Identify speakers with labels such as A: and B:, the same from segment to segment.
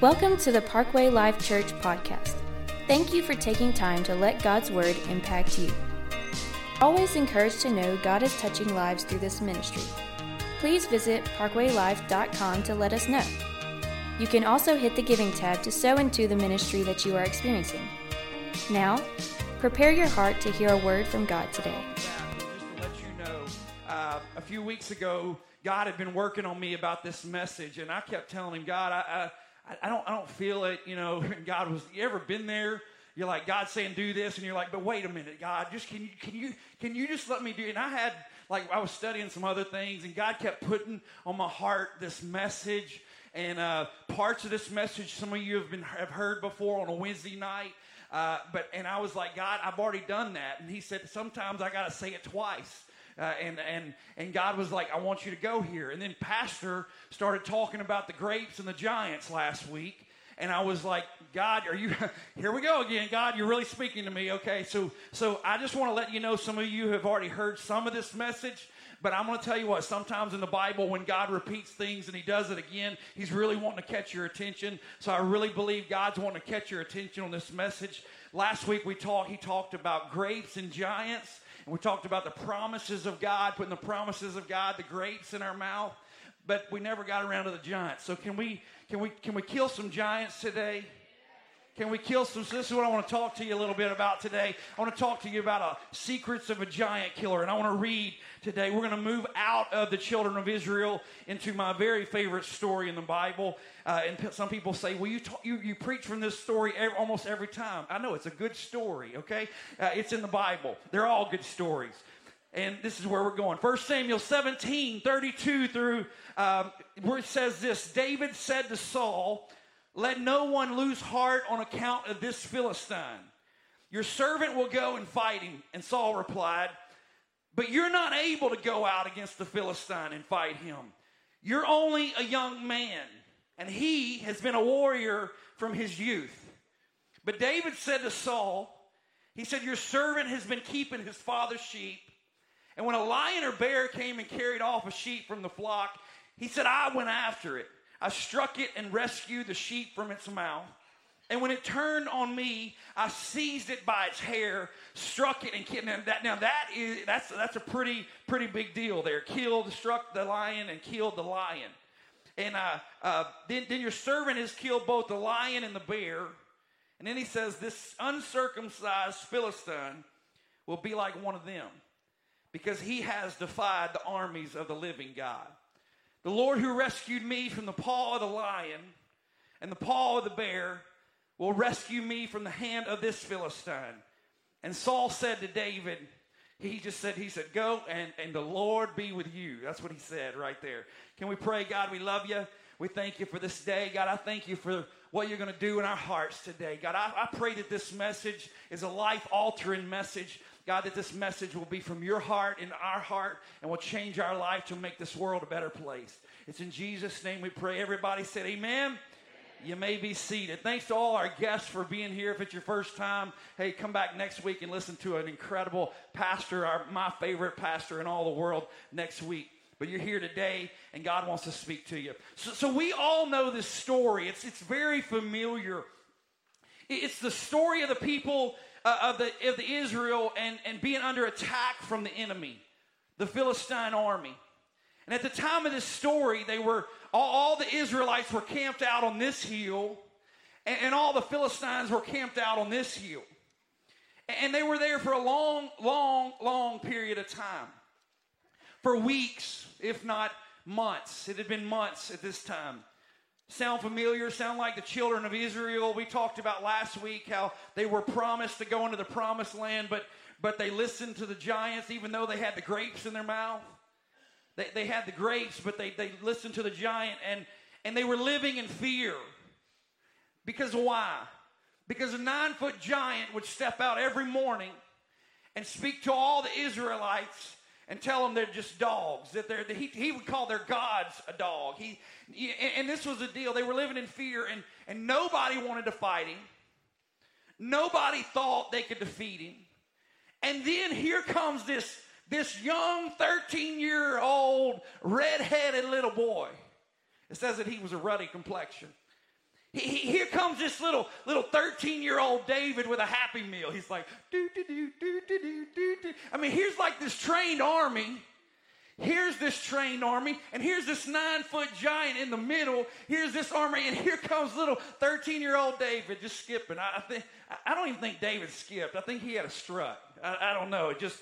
A: Welcome to the Parkway Life Church podcast. Thank you for taking time to let God's Word impact you. Always encouraged to know God is touching lives through this ministry. Please visit parkwaylife.com to let us know. You can also hit the giving tab to sow into the ministry that you are experiencing. Now, prepare your heart to hear a word from God today.
B: Just to let you know, uh, a few weeks ago, God had been working on me about this message, and I kept telling him, God, I, I, I don't, I don't feel it. You know, God was. You ever been there? You're like God saying do this, and you're like, but wait a minute, God, just can you, can you, can you just let me do it? And I had like I was studying some other things, and God kept putting on my heart this message and uh, parts of this message. Some of you have been have heard before on a Wednesday night. Uh, but and I was like, God, I've already done that. And He said, sometimes I got to say it twice. Uh, and and and God was like, I want you to go here. And then Pastor started talking about the grapes and the giants last week, and I was like, God, are you? Here we go again. God, you're really speaking to me. Okay, so so I just want to let you know, some of you have already heard some of this message. But I'm going to tell you what, sometimes in the Bible, when God repeats things and He does it again, He's really wanting to catch your attention. So I really believe God's wanting to catch your attention on this message. Last week we talked, He talked about grapes and giants. And we talked about the promises of God, putting the promises of God, the grapes in our mouth. But we never got around to the giants. So can we can we can we kill some giants today? Can we kill some? So this is what I want to talk to you a little bit about today. I want to talk to you about a secrets of a giant killer, and I want to read today. We're going to move out of the children of Israel into my very favorite story in the Bible. Uh, and some people say, "Well, you, talk, you you preach from this story every, almost every time." I know it's a good story. Okay, uh, it's in the Bible. They're all good stories. And this is where we're going. 1 Samuel 17, 32 through, um, where it says this David said to Saul, let no one lose heart on account of this Philistine. Your servant will go and fight him. And Saul replied, But you're not able to go out against the Philistine and fight him. You're only a young man, and he has been a warrior from his youth. But David said to Saul, He said, Your servant has been keeping his father's sheep. And when a lion or bear came and carried off a sheep from the flock, he said, I went after it. I struck it and rescued the sheep from its mouth. And when it turned on me, I seized it by its hair, struck it, and killed it. That, now that is that's that's a pretty pretty big deal there. Killed, struck the lion, and killed the lion. And uh, uh, then then your servant has killed both the lion and the bear. And then he says, this uncircumcised Philistine will be like one of them, because he has defied the armies of the living God. The Lord who rescued me from the paw of the lion and the paw of the bear will rescue me from the hand of this Philistine. And Saul said to David, he just said, he said, go and, and the Lord be with you. That's what he said right there. Can we pray, God, we love you. We thank you for this day. God, I thank you for what you're going to do in our hearts today. God, I, I pray that this message is a life altering message. God, that this message will be from your heart in our heart and will change our life to make this world a better place. It's in Jesus' name we pray. Everybody said, Amen. You may be seated. Thanks to all our guests for being here. If it's your first time, hey, come back next week and listen to an incredible pastor, our, my favorite pastor in all the world, next week. But you're here today, and God wants to speak to you. So, so we all know this story. It's, it's very familiar. It's the story of the people uh, of, the, of the Israel and, and being under attack from the enemy, the Philistine army. And at the time of this story, they were all, all the Israelites were camped out on this hill, and, and, all the Philistines were camped out on this hill. And they were there for a long, long, long period of time. For weeks, if not months. It had been months at this time. Sound familiar? Sound like the children of Israel? We talked about last week how they were promised to go into the promised land, but, but they listened to the giants even though they had the grapes in their mouth. They, they had the grapes, but they, they listened to the giant and, and they were living in fear. Because why? Because a nine foot giant would step out every morning and speak to all the Israelites and tell them they're just dogs. That they're he, he would call their gods a dog. He, and this was the deal. They were living in fear, and and nobody wanted to fight him. Nobody thought they could defeat him. And then here comes this this young 13 year old red-headed little boy. It says that he was a ruddy complexion. He, he, here comes this little little 13 year old David with a happy meal. He's like, do, do, do, do, do, do, do. I mean, here's like this trained army. Here's this trained army, and here's this nine foot giant in the middle. Here's this army, and here comes little 13 year old David just skipping. I, I, think, I don't even think David skipped. I think he had a strut. I, I don't know. It just,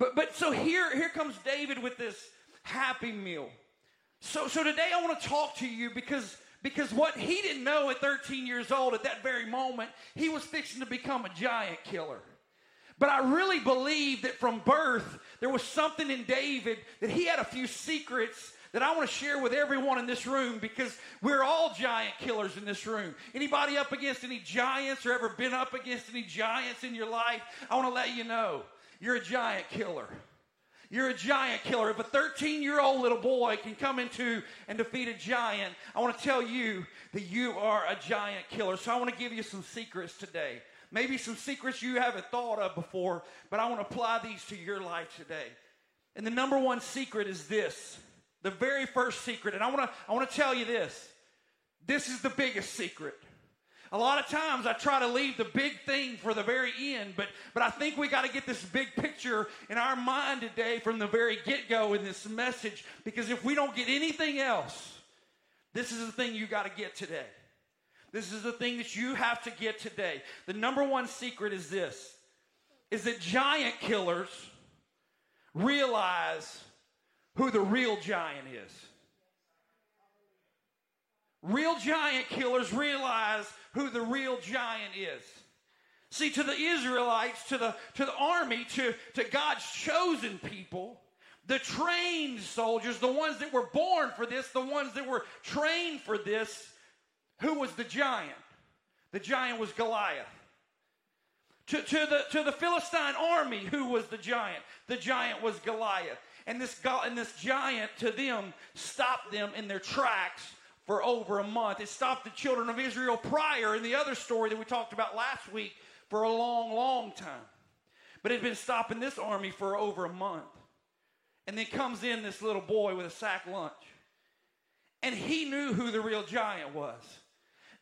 B: but, but so here, here comes David with this happy meal. So, so today I want to talk to you because because what he didn't know at 13 years old, at that very moment, he was fixing to become a giant killer. But I really believe that from birth, there was something in David that he had a few secrets that I want to share with everyone in this room because we're all giant killers in this room. Anybody up against any giants or ever been up against any giants in your life? I want to let you know you're a giant killer. You're a giant killer. If a 13 year old little boy can come into and defeat a giant, I want to tell you that you are a giant killer. So I want to give you some secrets today. Maybe some secrets you haven't thought of before, but I want to apply these to your life today. And the number one secret is this the very first secret. And I want to, I want to tell you this this is the biggest secret. A lot of times I try to leave the big thing for the very end, but, but I think we got to get this big picture in our mind today from the very get go in this message because if we don't get anything else, this is the thing you got to get today. This is the thing that you have to get today. The number one secret is this is that giant killers realize who the real giant is. Real giant killers realize who the real giant is. See, to the Israelites, to the, to the army, to, to God's chosen people, the trained soldiers, the ones that were born for this, the ones that were trained for this, who was the giant? The giant was Goliath. To, to, the, to the Philistine army, who was the giant? The giant was Goliath. And this, and this giant to them stopped them in their tracks for over a month. It stopped the children of Israel prior in the other story that we talked about last week for a long, long time. But it had been stopping this army for over a month. And then comes in this little boy with a sack lunch. And he knew who the real giant was.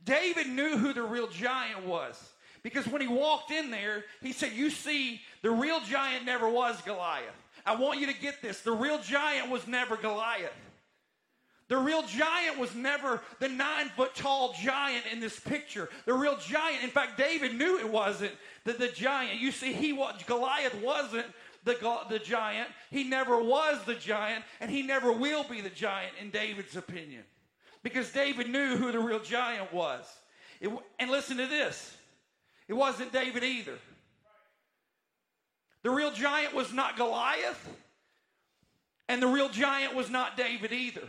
B: David knew who the real giant was. Because when he walked in there, he said, You see, the real giant never was Goliath. I want you to get this. The real giant was never Goliath. The real giant was never the nine foot tall giant in this picture. The real giant, in fact, David knew it wasn't the, the giant. You see, he Goliath wasn't the, the giant. He never was the giant, and he never will be the giant, in David's opinion. Because David knew who the real giant was. It, and listen to this it wasn't David either. The real giant was not Goliath, and the real giant was not David either.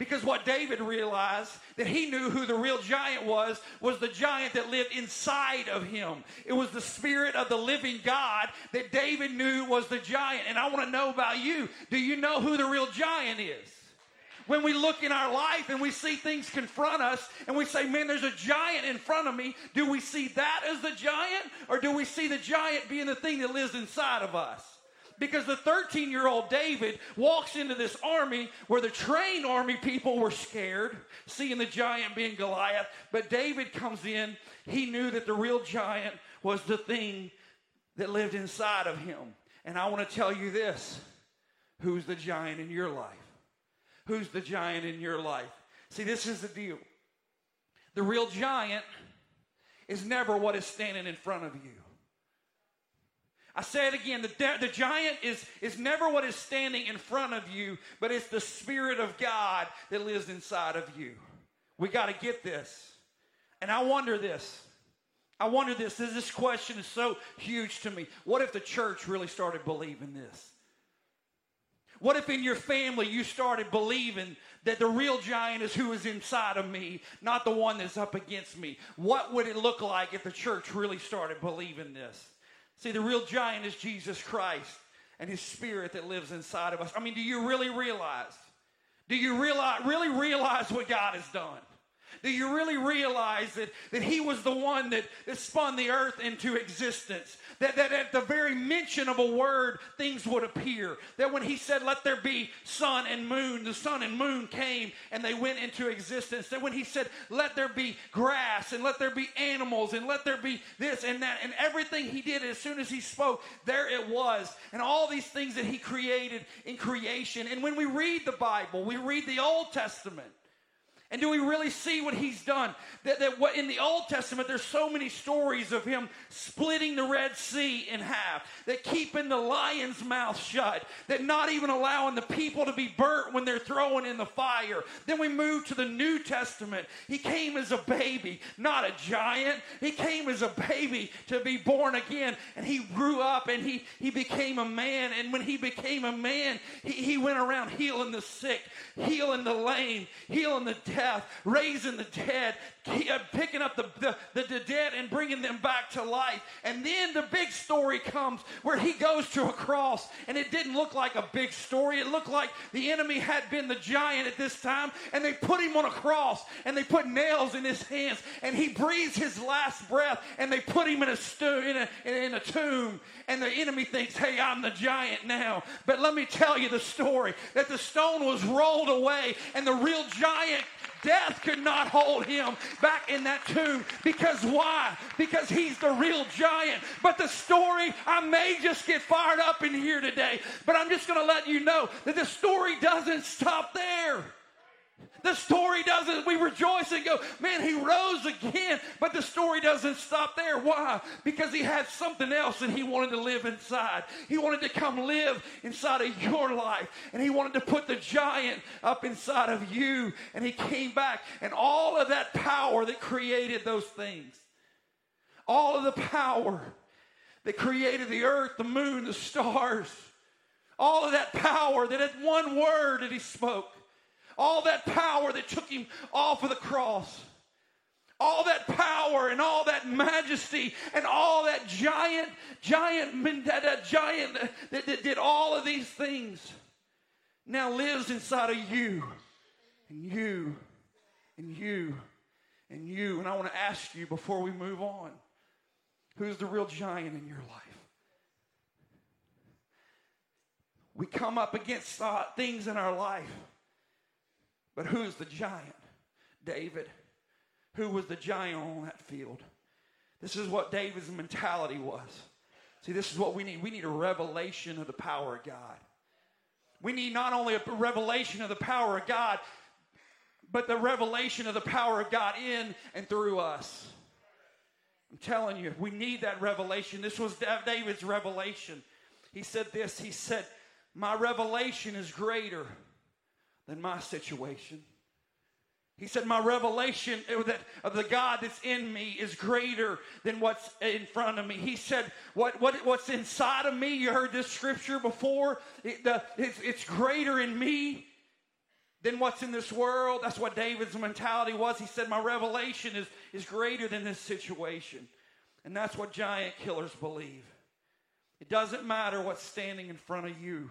B: Because what David realized that he knew who the real giant was was the giant that lived inside of him. It was the spirit of the living God that David knew was the giant. And I want to know about you. Do you know who the real giant is? When we look in our life and we see things confront us and we say, man, there's a giant in front of me, do we see that as the giant or do we see the giant being the thing that lives inside of us? Because the 13 year old David walks into this army where the trained army people were scared, seeing the giant being Goliath. But David comes in, he knew that the real giant was the thing that lived inside of him. And I want to tell you this who's the giant in your life? Who's the giant in your life? See, this is the deal. The real giant is never what is standing in front of you. I say it again the, the giant is, is never what is standing in front of you, but it's the Spirit of God that lives inside of you. We got to get this. And I wonder this. I wonder this. This question is so huge to me. What if the church really started believing this? What if in your family you started believing that the real giant is who is inside of me, not the one that's up against me? What would it look like if the church really started believing this? See, the real giant is Jesus Christ and his spirit that lives inside of us. I mean, do you really realize? Do you realize, really realize what God has done? Do you really realize that, that he was the one that, that spun the earth into existence? That, that at the very mention of a word, things would appear. That when he said, Let there be sun and moon, the sun and moon came and they went into existence. That when he said, Let there be grass and let there be animals and let there be this and that, and everything he did as soon as he spoke, there it was. And all these things that he created in creation. And when we read the Bible, we read the Old Testament. And do we really see what he's done? That, that what in the Old Testament, there's so many stories of him splitting the Red Sea in half, that keeping the lion's mouth shut, that not even allowing the people to be burnt when they're thrown in the fire. Then we move to the New Testament. He came as a baby, not a giant. He came as a baby to be born again. And he grew up and he, he became a man. And when he became a man, he, he went around healing the sick, healing the lame, healing the dead raising the dead, uh, picking up the, the, the, the dead and bringing them back to life. And then the big story comes where he goes to a cross, and it didn't look like a big story. It looked like the enemy had been the giant at this time, and they put him on a cross, and they put nails in his hands, and he breathes his last breath, and they put him in a, stu- in a, in a tomb, and the enemy thinks, hey, I'm the giant now. But let me tell you the story that the stone was rolled away, and the real giant Death could not hold him back in that tomb. Because why? Because he's the real giant. But the story, I may just get fired up in here today, but I'm just going to let you know that the story doesn't stop there. The story doesn't, we rejoice and go, man, he rose again. But the story doesn't stop there. Why? Because he had something else and he wanted to live inside. He wanted to come live inside of your life. And he wanted to put the giant up inside of you. And he came back. And all of that power that created those things, all of the power that created the earth, the moon, the stars, all of that power that had one word that he spoke all that power that took him off of the cross all that power and all that majesty and all that giant, giant, that, that giant that, that, did all of these things now lives inside of you and you and you and you. And I want to ask you before we move on who's the real giant in your life? We come up against uh, things in our life but who's the giant? David. Who was the giant on that field? This is what David's mentality was. See, this is what we need. We need a revelation of the power of God. We need not only a revelation of the power of God, but the revelation of the power of God in and through us. I'm telling you, we need that revelation. This was David's revelation. He said this He said, My revelation is greater than my situation. He said, My revelation of the God that's in me is greater than what's in front of me. He said, what, what, What's inside of me, you heard this scripture before, it, the, it's, it's greater in me than what's in this world. That's what David's mentality was. He said, My revelation is, is greater than this situation. And that's what giant killers believe. It doesn't matter what's standing in front of you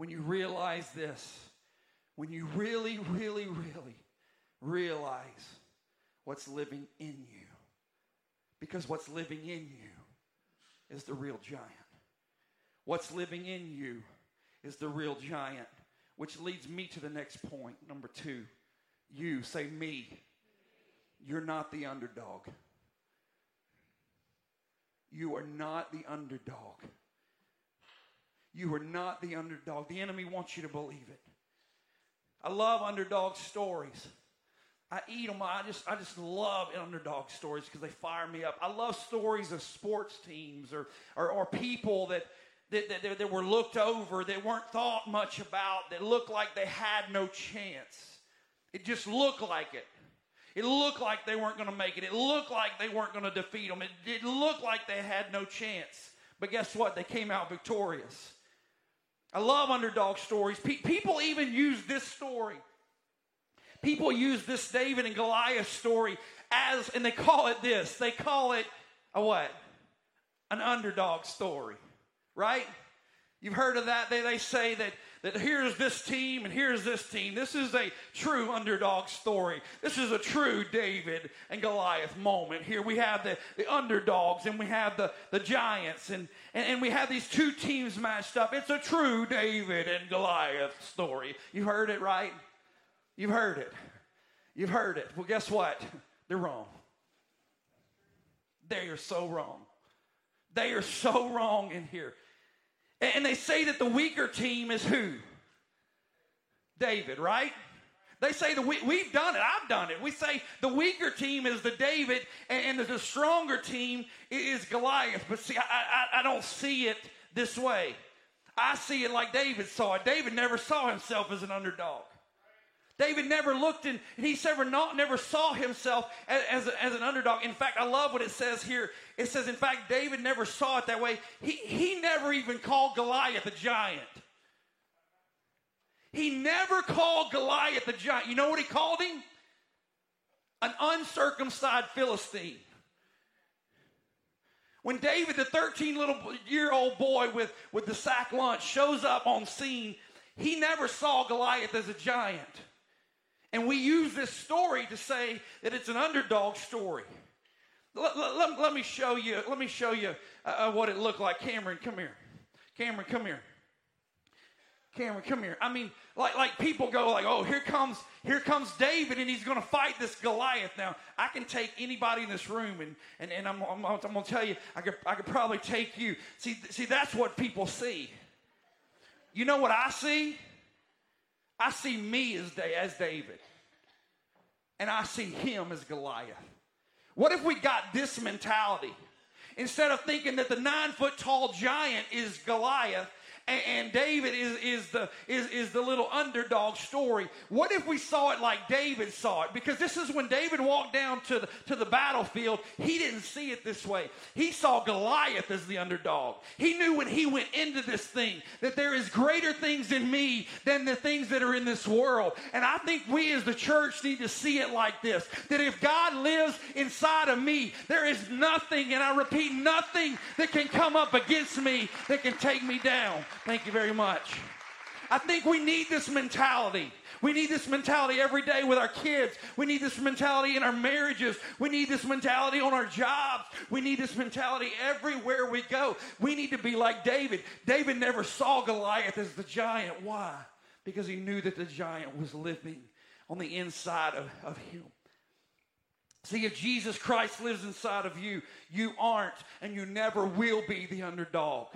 B: when you realize this, when you really, really, really realize what's living in you. Because what's living in you is the real giant. What's living in you is the real giant, which leads me to the next point. Number two, you say, me. You're not the underdog. You are not the underdog. You are not the underdog. The enemy wants you to believe it. I love underdog stories. I eat them. I just, I just love underdog stories because they fire me up. I love stories of sports teams or, or, or people that, that, that, that were looked over, that weren't thought much about, that looked like they had no chance. It just looked like it. It looked like they weren't going to make it. It looked like they weren't going to defeat them. It, it looked like they had no chance. But guess what? They came out victorious. I love underdog stories. Pe- people even use this story. People use this David and Goliath story as, and they call it this. They call it a what? An underdog story, right? You've heard of that. They, they say that, that here's this team and here's this team. This is a true underdog story. This is a true David and Goliath moment. Here we have the, the underdogs and we have the, the giants and, and, and we have these two teams matched up. It's a true David and Goliath story. You heard it right? You've heard it. You've heard it. Well, guess what? They're wrong. They are so wrong. They are so wrong in here. And they say that the weaker team is who? David, right? They say the we, we've done it. I've done it. We say the weaker team is the David, and, and the stronger team is Goliath. But see, I, I, I don't see it this way. I see it like David saw it. David never saw himself as an underdog. David never looked and he never, not, never saw himself as, as, a, as, an underdog. In fact, I love what it says here. It says, in fact, David never saw it that way. He, he never even called Goliath a giant. He never called Goliath a giant. You know what he called him? An uncircumcised Philistine. When David, the 13 little year old boy with, with the sack lunch, shows up on scene, he never saw Goliath as a giant. And we use this story to say that it's an underdog story. Let, let, let me show you, let me show you uh, uh, what it looked like. Cameron, come here. Cameron, come here. Cameron, come here. I mean, like, like people go like, oh, here comes, here comes David and he's going to fight this Goliath. Now, I can take anybody in this room and, and, and I'm, I'm, I'm going to tell you, I could, I could probably take you. See, see, that's what people see. You know what I see? I see me as, as David, and I see him as Goliath. What if we got this mentality? Instead of thinking that the nine foot tall giant is Goliath, and, and David is, is, the, is, is the little underdog story. What if we saw it like David saw it? Because this is when David walked down to the, to the battlefield, he didn't see it this way. He saw Goliath as the underdog. He knew when he went into this thing that there is greater things in me than the things that are in this world. And I think we as the church need to see it like this that if God lives inside of me, there is nothing, and I repeat, nothing that can come up against me that can take me down. Thank you very much. I think we need this mentality. We need this mentality every day with our kids. We need this mentality in our marriages. We need this mentality on our jobs. We need this mentality everywhere we go. We need to be like David. David never saw Goliath as the giant. Why? Because he knew that the giant was living on the inside of, of him. See, if Jesus Christ lives inside of you, you aren't and you never will be the underdog.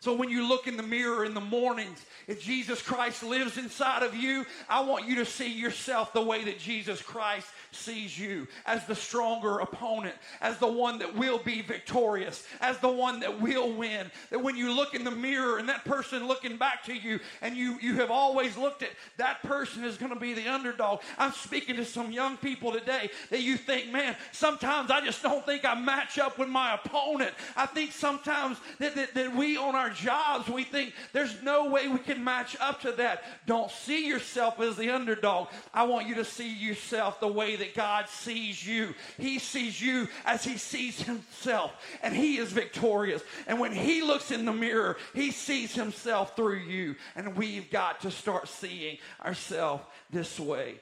B: So when you look in the mirror in the mornings, if Jesus Christ lives inside of you, I want you to see yourself the way that Jesus Christ sees you as the stronger opponent, as the one that will be victorious, as the one that will win. That when you look in the mirror and that person looking back to you and you, you have always looked at that person is going to be the underdog. I'm speaking to some young people today that you think, man, sometimes I just don't think I match up with my opponent. I think sometimes that, that, that we on our jobs, we think there's no way we can match up to that. Don't see yourself as the underdog. I want you to see yourself the way that God sees you. He sees you as he sees himself, and he is victorious. And when he looks in the mirror, he sees himself through you. And we've got to start seeing ourselves this way.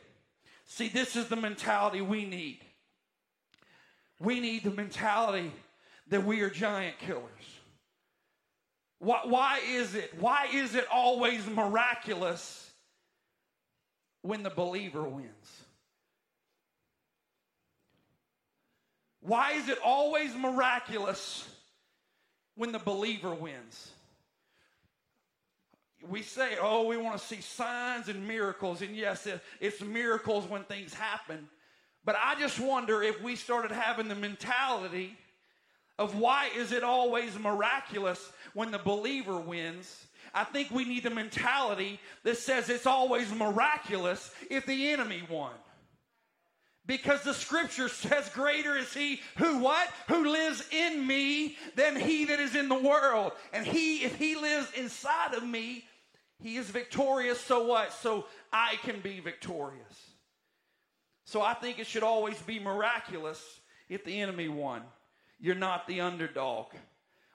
B: See, this is the mentality we need. We need the mentality that we are giant killers. Why, why, is it? Why is it always miraculous when the believer wins? Why is it always miraculous when the believer wins? We say, oh, we want to see signs and miracles. And yes, it's miracles when things happen. But I just wonder if we started having the mentality of why is it always miraculous when the believer wins? I think we need the mentality that says it's always miraculous if the enemy won. Because the scripture says, Greater is he who what? Who lives in me than he that is in the world. And he, if he lives inside of me, he is victorious. So what? So I can be victorious. So I think it should always be miraculous if the enemy won. You're not the underdog.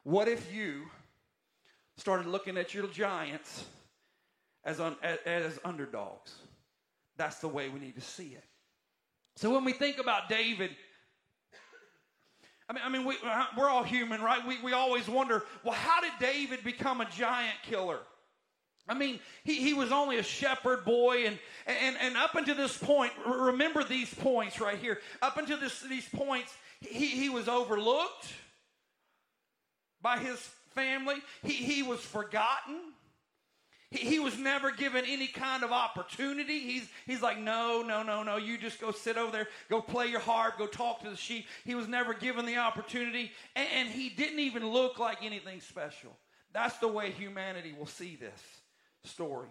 B: What if you started looking at your giants as, un, as, as underdogs. That's the way we need to see it. So when we think about David, I mean, I mean we, uh, we're all human, right? We, we always wonder, well, how did David become a giant killer? I mean, he, he was only a shepherd boy, and, and, and up until this point, remember these points right here. Up until this, these points, he, he was overlooked by his family, he, he was forgotten. He, was never given any kind of opportunity. He's, he's like, no, no, no, no. You just go sit over there, go play your harp, go talk to the sheep. He was never given the opportunity, and, and he didn't even look like anything special. That's the way humanity will see this story.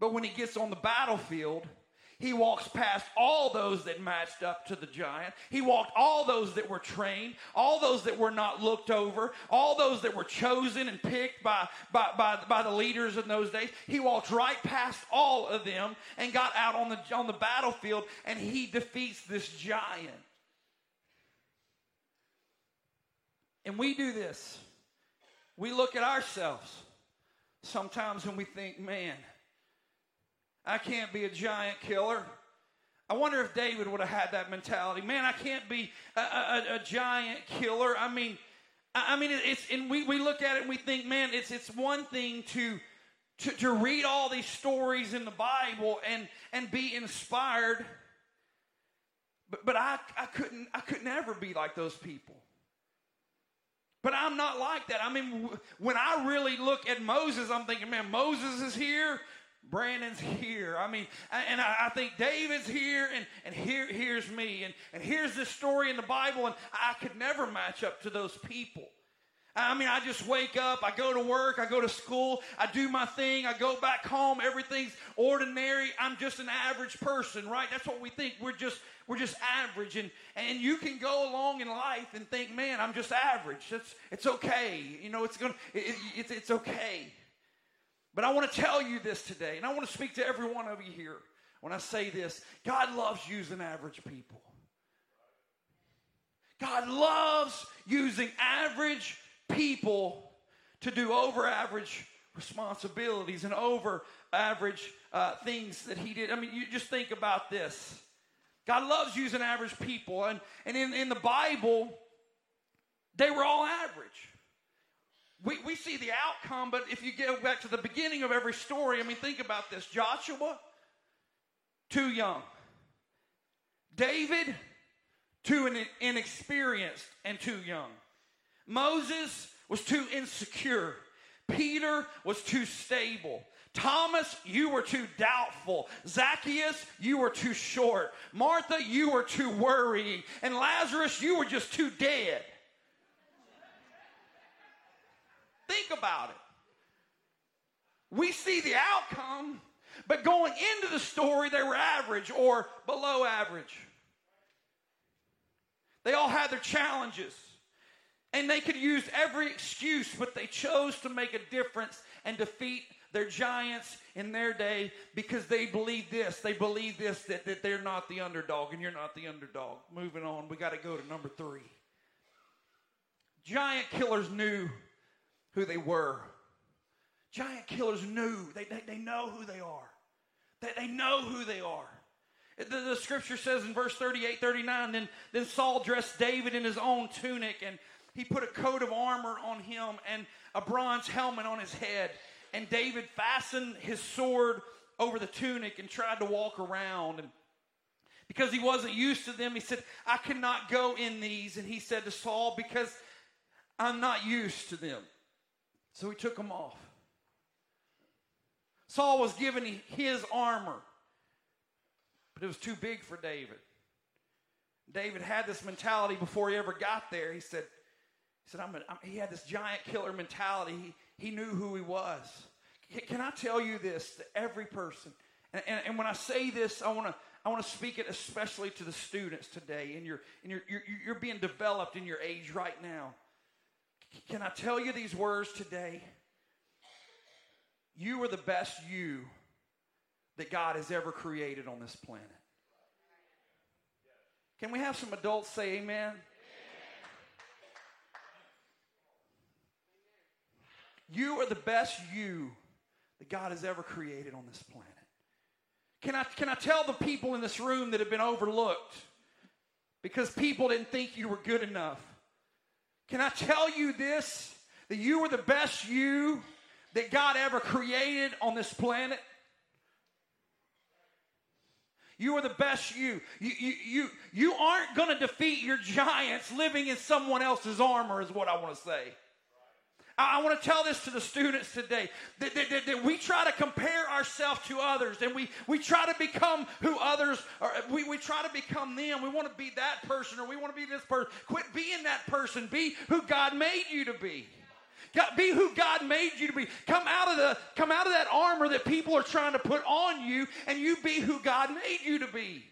B: But when he gets on the battlefield, he walks past all those that matched up to the giant. He walked all those that were trained, all those that were not looked over, all those that were chosen and picked by, by, by, by the leaders in those days. He walked right past all of them and got out on the, on the battlefield and he defeats this giant. And we do this. We look at ourselves sometimes when we think, man, I can't be a giant killer. I wonder if David would have had that mentality. Man, I can't be a, a, a giant killer. I mean, I, I mean, it's and we, we look at it and we think, man, it's it's one thing to to, to read all these stories in the Bible and and be inspired. But but I, I couldn't I could never be like those people. But I'm not like that. I mean, when I really look at Moses, I'm thinking, man, Moses is here. Brandon's here. I mean, and I, think David's here, and, and here, here's me. And, and here's this story in the Bible, and I could never match up to those people. I mean, I just wake up, I go to work, I go to school, I do my thing, I go back home, everything's ordinary. I'm just an average person, right? That's what we think. We're just we're just average. And, and you can go along in life and think, man, I'm just average. It's, it's okay. You know, it's gonna it, it, it's, it's okay. But I want to tell you this today, and I want to speak to every one of you here when I say this. God loves using average people. God loves using average people to do over average responsibilities and over average uh, things that He did. I mean, you just think about this. God loves using average people. And, and in, in the Bible, they were all average we, we see the outcome, but if you go back to the beginning of every story, I mean, think about this Joshua, too young. David, too inexperienced and too young. Moses was too insecure. Peter was too stable. Thomas, you were too doubtful. Zacchaeus, you were too short. Martha, you were too worrying. And Lazarus, you were just too dead. Think about it. We see the outcome, but going into the story, they were average or below average. They all had their challenges. And they could use every excuse, but they chose to make a difference and defeat their giants in their day because they believe this. They believe this that, that they're not the underdog and you're not the underdog. Moving on, we got to go to number three. Giant killers knew who they were. Giant killers knew, they, they, they know who they are. They, they know who they are. The, the, scripture says in verse 38 39, then, then Saul dressed David in his own tunic, and he put a coat of armor on him and a bronze helmet on his head. And David fastened his sword over the tunic and tried to walk around. And because he wasn't used to them, he said, I cannot go in these. And he said to Saul, Because I'm not used to them. So he took them off. Saul was given his armor, but it was too big for David. David had this mentality before he ever got there. He said, he said, I'm, a, I'm he had this giant killer mentality. He, he knew who he was. Can, can I tell you this to every person? And, and, and when I say this, I want to I speak it especially to the students today. And you're, and you're, you're, you're being developed in your age right now. Can I tell you these words today? You are the best you that God has ever created on this planet. Can we have some adults say amen? You are the best you that God has ever created on this planet. Can I, can I tell the people in this room that have been overlooked because people didn't think you were good enough? Can I tell you this? That you are the best you that God ever created on this planet? You are the best you. You, you, you, you aren't going to defeat your giants living in someone else's armor, is what I want to say. I, want to tell this to the students today that, that, that, that, we try to compare ourselves to others and we, we try to become who others are. We, we try to become them. We want to be that person or we want to be this person. Quit being that person. Be who God made you to be. God, be who God made you to be. Come out of the come out of that armor that people are trying to put on you, and you be who God made you to be.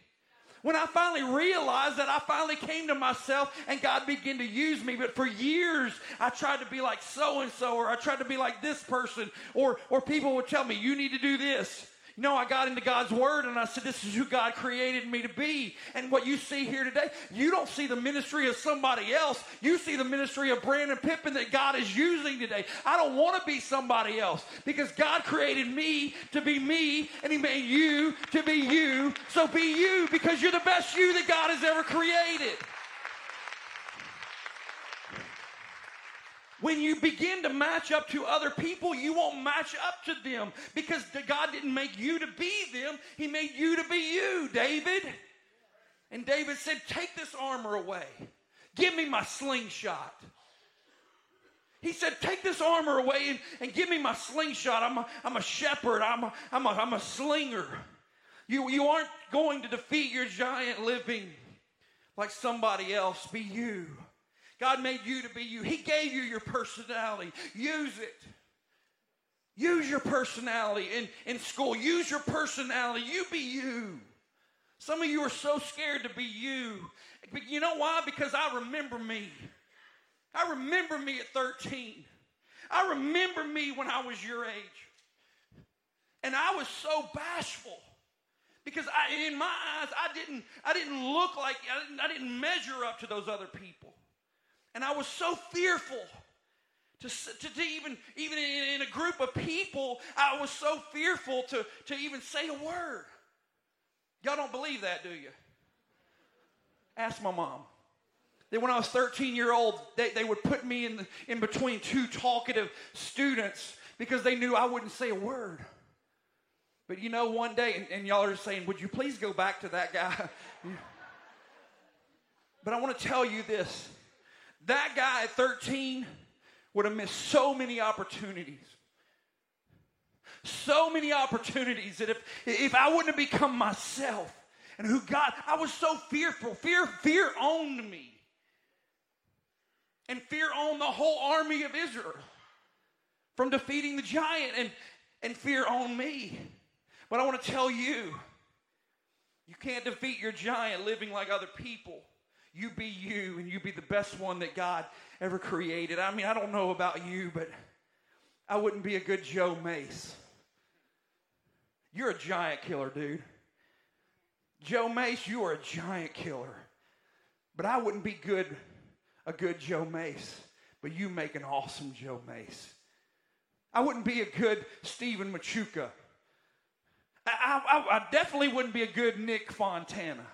B: When I finally realized that, I finally came to myself and God began to use me. But for years, I tried to be like so and so, or I tried to be like this person, or or people would tell me, "You need to do this." Know, I got into God's Word and I said, This is who God created me to be. And what you see here today, you don't see the ministry of somebody else. You see the ministry of Brandon Pippin that God is using today. I don't want to be somebody else because God created me to be me and He made you to be you. So be you because you're the best you that God has ever created. When you begin to match up to other people, you won't match up to them because God didn't make you to be them. He made you to be you, David. And David said, Take this armor away. Give me my slingshot. He said, Take this armor away and, and give me my slingshot. I'm a, I'm a shepherd, I'm a, I'm, a, I'm a slinger. You, you aren't going to defeat your giant living like somebody else. Be you. God made you to be you. He gave you your personality. Use it. Use your personality in, in school. Use your personality. You be you. Some of you are so scared to be you. But you know why? Because I remember me. I remember me at 13. I remember me when I was your age. And I was so bashful because I, in my eyes, I didn't, I didn't look like, I didn't, I didn't measure up to those other people. And I was so fearful to, to, to, even, even in, in, a group of people, I was so fearful to, to even say a word. Y'all don't believe that, do you? Ask my mom. That when I was 13 year old, they, they would put me in, the, in between two talkative students because they knew I wouldn't say a word. But you know, one day, and, and y'all are saying, would you please go back to that guy? but I want to tell you this that guy at 13 would have missed so many opportunities. So many opportunities that if, if I wouldn't have become myself and who God, I was so fearful. Fear, fear owned me. And fear owned the whole army of Israel from defeating the giant, and, and fear owned me. But I want to tell you, you can't defeat your giant living like other people. You be you and you be the best one that God ever created. I mean, I don't know about you, but I wouldn't be a good Joe Mace. You're a giant killer, dude. Joe Mace, you are a giant killer. But I wouldn't be good a good Joe Mace, but you make an awesome Joe Mace. I wouldn't be a good Stephen Machuca. I, I, I definitely wouldn't be a good Nick Fontana.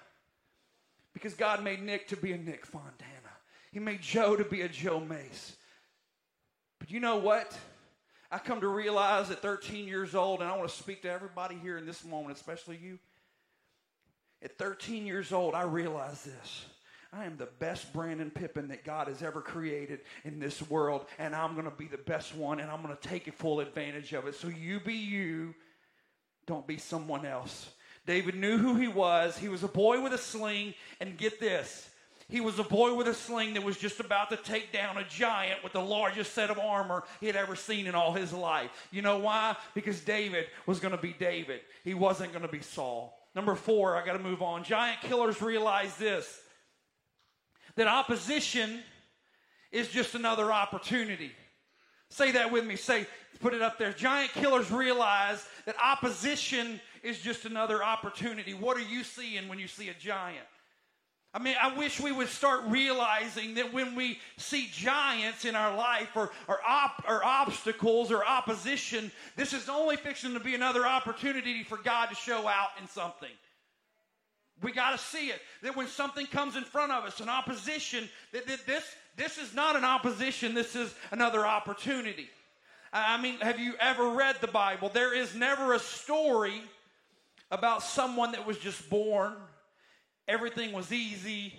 B: Because God made Nick to be a Nick Fontana. He made Joe to be a Joe Mace. But you know what? I come to realize at 13 years old, and I want to speak to everybody here in this moment, especially you. At 13 years old, I realized this. I am the best Brandon Pippin that God has ever created in this world, and I'm going to be the best one, and I'm going to take full advantage of it. So you be you, don't be someone else. David knew who he was. He was a boy with a sling, and get this. He was a boy with a sling that was just about to take down a giant with the largest set of armor he had ever seen in all his life. You know why? Because David was going to be David. He wasn't going to be Saul. Number four, I got to move on. Giant killers realize this that opposition is just another opportunity. Say that with me. Say, put it up there. Giant killers realize that opposition is just another opportunity. What are you seeing when you see a giant? I mean, I wish we would start realizing that when we see giants in our life or, or, op, or obstacles or opposition, this is only fixing to be another opportunity for God to show out in something. We got to see it. That when something comes in front of us, an opposition, that, that this, this is not an opposition, this is another opportunity. I mean, have you ever read the Bible? There is never a story about someone that was just born everything was easy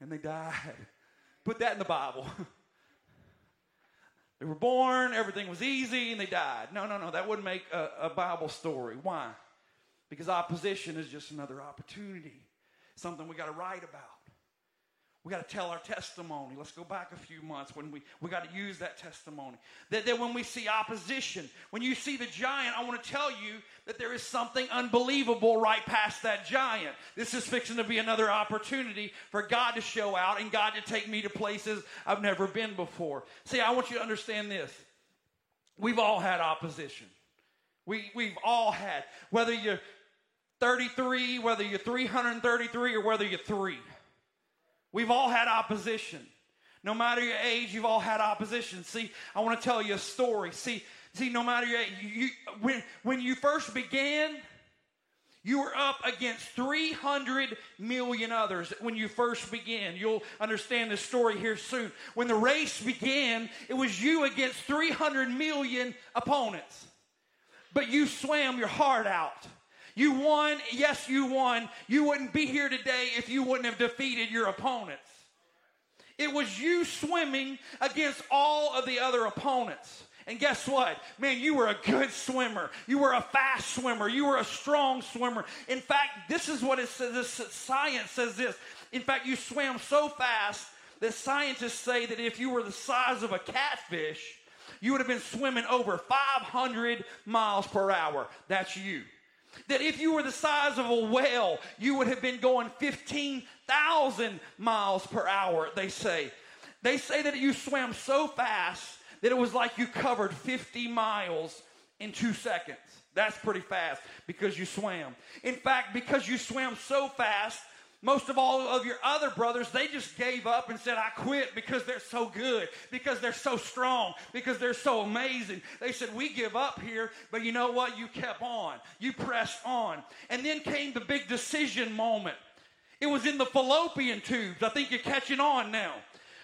B: and they died. Put that in the Bible. they were born, everything was easy, and they died. No, no, no, that wouldn't make a, a Bible story. Why? Because opposition is just another opportunity, something we got to write about. We got to tell our testimony. Let's go back a few months when we, we got to use that testimony. That, that when we see opposition, when you see the giant, I want to tell you that there is something unbelievable right past that giant. This is fixing to be another opportunity for God to show out and God to take me to places I've never been before. See, I want you to understand this. We've all had opposition. We, we've all had, whether you're 33, whether you're 333, or whether you're three. We've all had opposition. No matter your age, you've all had opposition. See, I want to tell you a story. See, see, no matter your age, you, when, when you first began, you were up against 300 million others when you first began. You'll understand this story here soon. When the race began, it was you against 300 million opponents. But you swam your heart out. You won. Yes, you won. You wouldn't be here today if you wouldn't have defeated your opponents. It was you swimming against all of the other opponents. And guess what? Man, you were a good swimmer. You were a fast swimmer. You were a strong swimmer. In fact, this is what it says. This science says this. In fact, you swam so fast that scientists say that if you were the size of a catfish, you would have been swimming over 500 miles per hour. That's you. That if you were the size of a whale, you would have been going 15,000 miles per hour, they say. They say that you swam so fast that it was like you covered 50 miles in two seconds. That's pretty fast because you swam. In fact, because you swam so fast, most of all of your other brothers, they just gave up and said, I quit because they're so good, because they're so strong, because they're so amazing. They said, We give up here, but you know what? You kept on. You pressed on. And then came the big decision moment. It was in the fallopian tubes. I think you're catching on now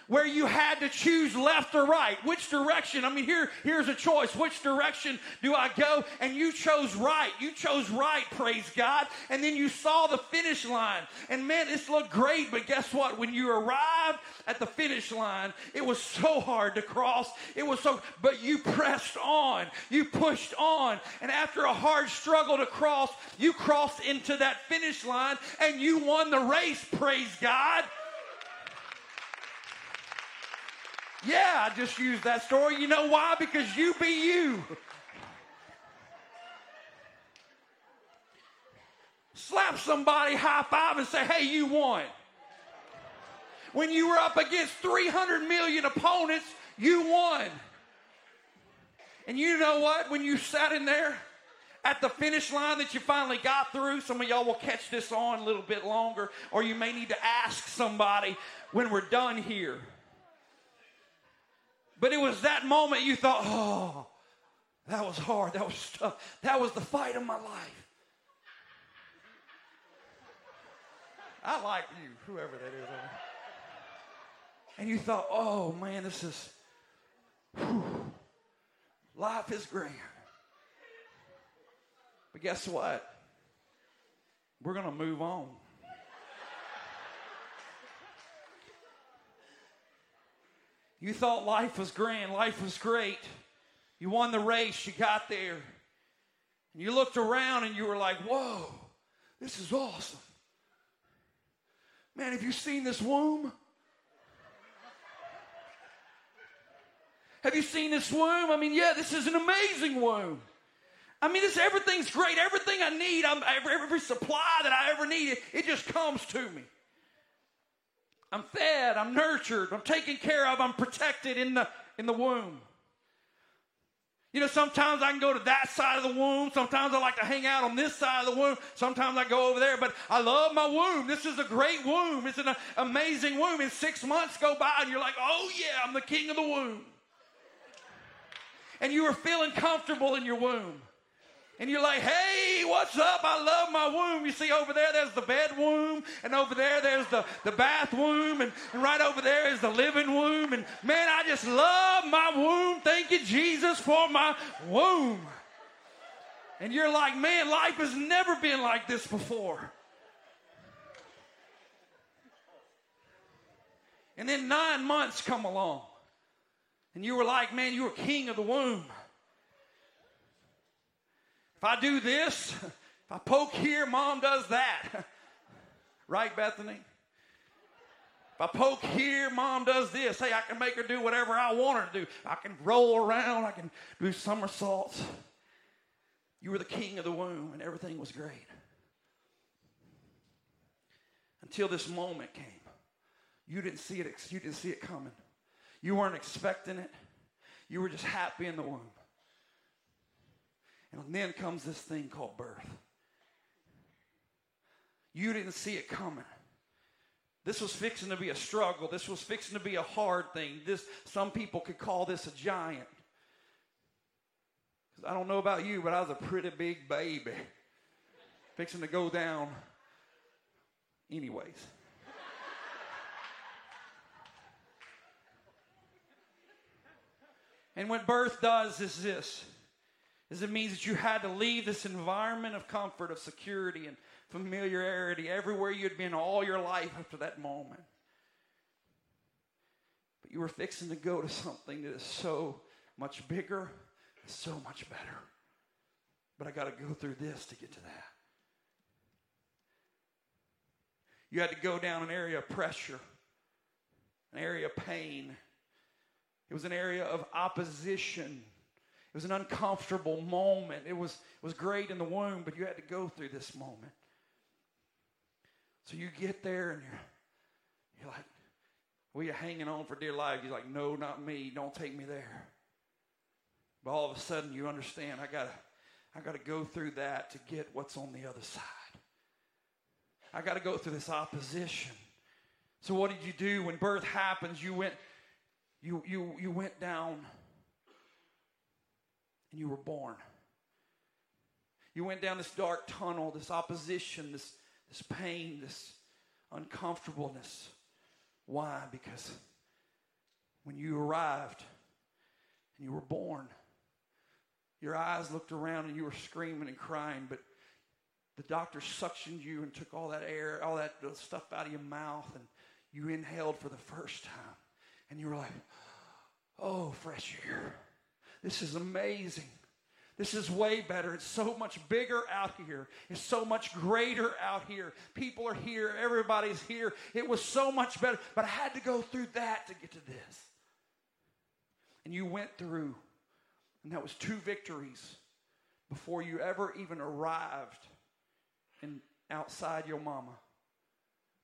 B: where you had to choose left or right. Which direction? I mean, here, here's a choice. Which direction do I go? And you chose right. You chose right, praise God. And then you saw the finish line. And man, this looked great, but guess what? When you arrived at the finish line, it was so hard to cross. It was so, but you pressed on. You pushed on. And after a hard struggle to cross, you crossed into that finish line and you won the race, praise God. Yeah, I just used that story. You know why? Because you be you. Slap somebody high five and say, hey, you won. When you were up against 300 million opponents, you won. And you know what? When you sat in there at the finish line that you finally got through, some of y'all will catch this on a little bit longer, or you may need to ask somebody when we're done here. But it was that moment you thought, oh, that was hard. That was tough. That was the fight of my life. I like you, whoever that is. And you thought, oh man, this is, whew, life is grand. But guess what? We're going to move on. You thought life was grand, life was great. You won the race, you got there. And you looked around and you were like, whoa, this is awesome. Man, have you seen this womb? Have you seen this womb? I mean, yeah, this is an amazing womb. I mean, this everything's great. Everything I need, I'm, every, every supply that I ever need, it, it just comes to me. I'm fed, I'm nurtured, I'm taken care of, I'm protected in the, in the womb. You know, sometimes I can go to that side of the womb. Sometimes I like to hang out on this side of the womb. Sometimes I go over there, but I love my womb. This is a great womb. It's an amazing womb. And six months go by and you're like, oh yeah, I'm the king of the womb. And you are feeling comfortable in your womb and you're like, hey, what's up? I love my womb. You see, over there, there's the bed womb, and over there, there's the, the bath womb, and, and right over there is the living womb. And man, I just love my womb. Thank you, Jesus, for my womb. And you're like, man, life has never been like this before. And then nine months come along, and you were like, man, you were king of the womb. If I do this, if I poke here, mom does that. right, Bethany? If I poke here, mom does this. Hey, I can make her do whatever I want her to do. I can roll around, I can do somersaults. You were the king of the womb, and everything was great. Until this moment came. You didn't see it, you didn't see it coming. You weren't expecting it. You were just happy in the womb. And then comes this thing called birth. You didn't see it coming. This was fixing to be a struggle. This was fixing to be a hard thing. This some people could call this a giant. Because I don't know about you, but I was a pretty big baby. fixing to go down anyways. and what birth does is this is it means that you had to leave this environment of comfort, of security, and familiarity everywhere you had been all your life after that moment. But you were fixing to go to something that is so much bigger, so much better. But I got to go through this to get to that. You had to go down an area of pressure, an area of pain. It was an area of opposition it was an uncomfortable moment. It was, it was great in the womb, but you had to go through this moment. So you get there and you're, you're like, well, you're hanging on for dear life. You're like, no, not me. Don't take me there. But all of a sudden you understand, I gotta, I gotta go through that to get what's on the other side. I gotta go through this opposition. So what did you do when birth happens? You went, you you you went down and you were born. You went down this dark tunnel, this opposition, this, this pain, this uncomfortableness. Why? Because when you arrived and you were born, your eyes looked around and you were screaming and crying, but the doctor suctioned you and took all that air, all that stuff out of your mouth, and you inhaled for the first time. And you were like, oh, fresh air. This is amazing. This is way better. It's so much bigger out here. It's so much greater out here. People are here. Everybody's here. It was so much better. But I had to go through that to get to this. And you went through, and that was two victories before you ever even arrived in outside your mama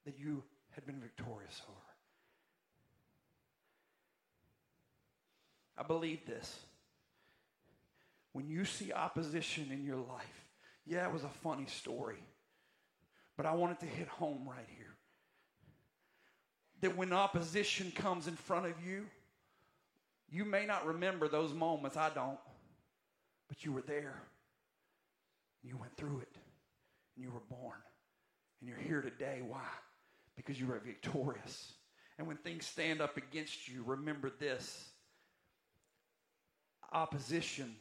B: that you had been victorious over. I believe this when you see opposition in your life, yeah, it was a funny story, but I wanted to hit home right here. That when opposition comes in front of you, you may not remember those moments. I don't. But you were there. You went through it. And you were born. And you're here today. Why? Because you were victorious. And when things stand up against you, remember this opposition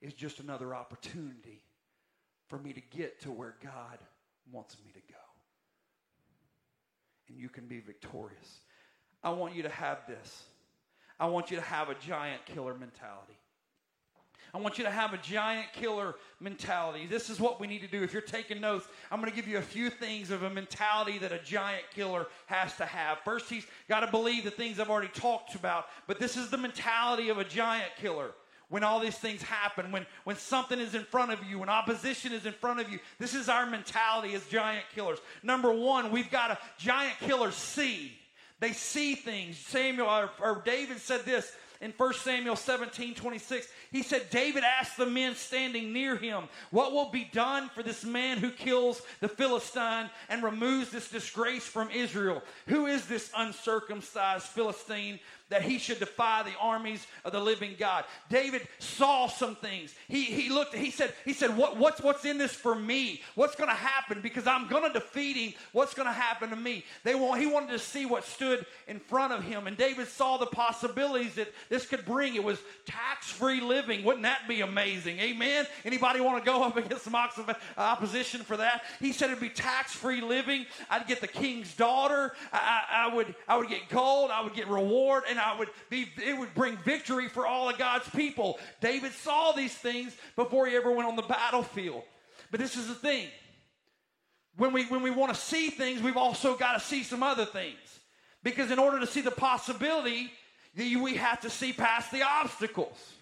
B: is just another opportunity for me to get to where God wants me to go. And you can be victorious. I want you to have this. I want you to have a giant killer mentality. I want you to have a giant killer mentality. This is what we need to do. If you're taking notes, I'm going to give you a few things of a mentality that a giant killer has to have. First, he's got to believe the things I've already talked about, but this is the mentality of a giant killer when all these things happen, when, when something is in front of you, when opposition is in front of you. This is our mentality as giant killers. Number one, we've got a giant killer see. They see things. Samuel or, or David said this in 1 Samuel 17 26. He said, David asked the men standing near him, What will be done for this man who kills the Philistine and removes this disgrace from Israel? Who is this uncircumcised Philistine that he should defy the armies of the living God. David saw some things. He, he looked, he said, he said, what, what's, what's in this for me? What's going to happen? Because I'm going to defeat him. What's going to happen to me? They want, he wanted to see what stood in front of him. And David saw the possibilities that this could bring. It was tax-free living. Wouldn't that be amazing? Amen. Anybody want to go up against some uh, opposition for that? He said it'd be tax-free living. I'd get the king's daughter. I, I, I would, I would get gold. I would get reward. And I would be, it would bring victory for all of God's people. David saw these things before he ever went on the battlefield. But this is the thing. When we, when we want to see things, we've also got to see some other things. Because in order to see the possibility, we have to see past the obstacles.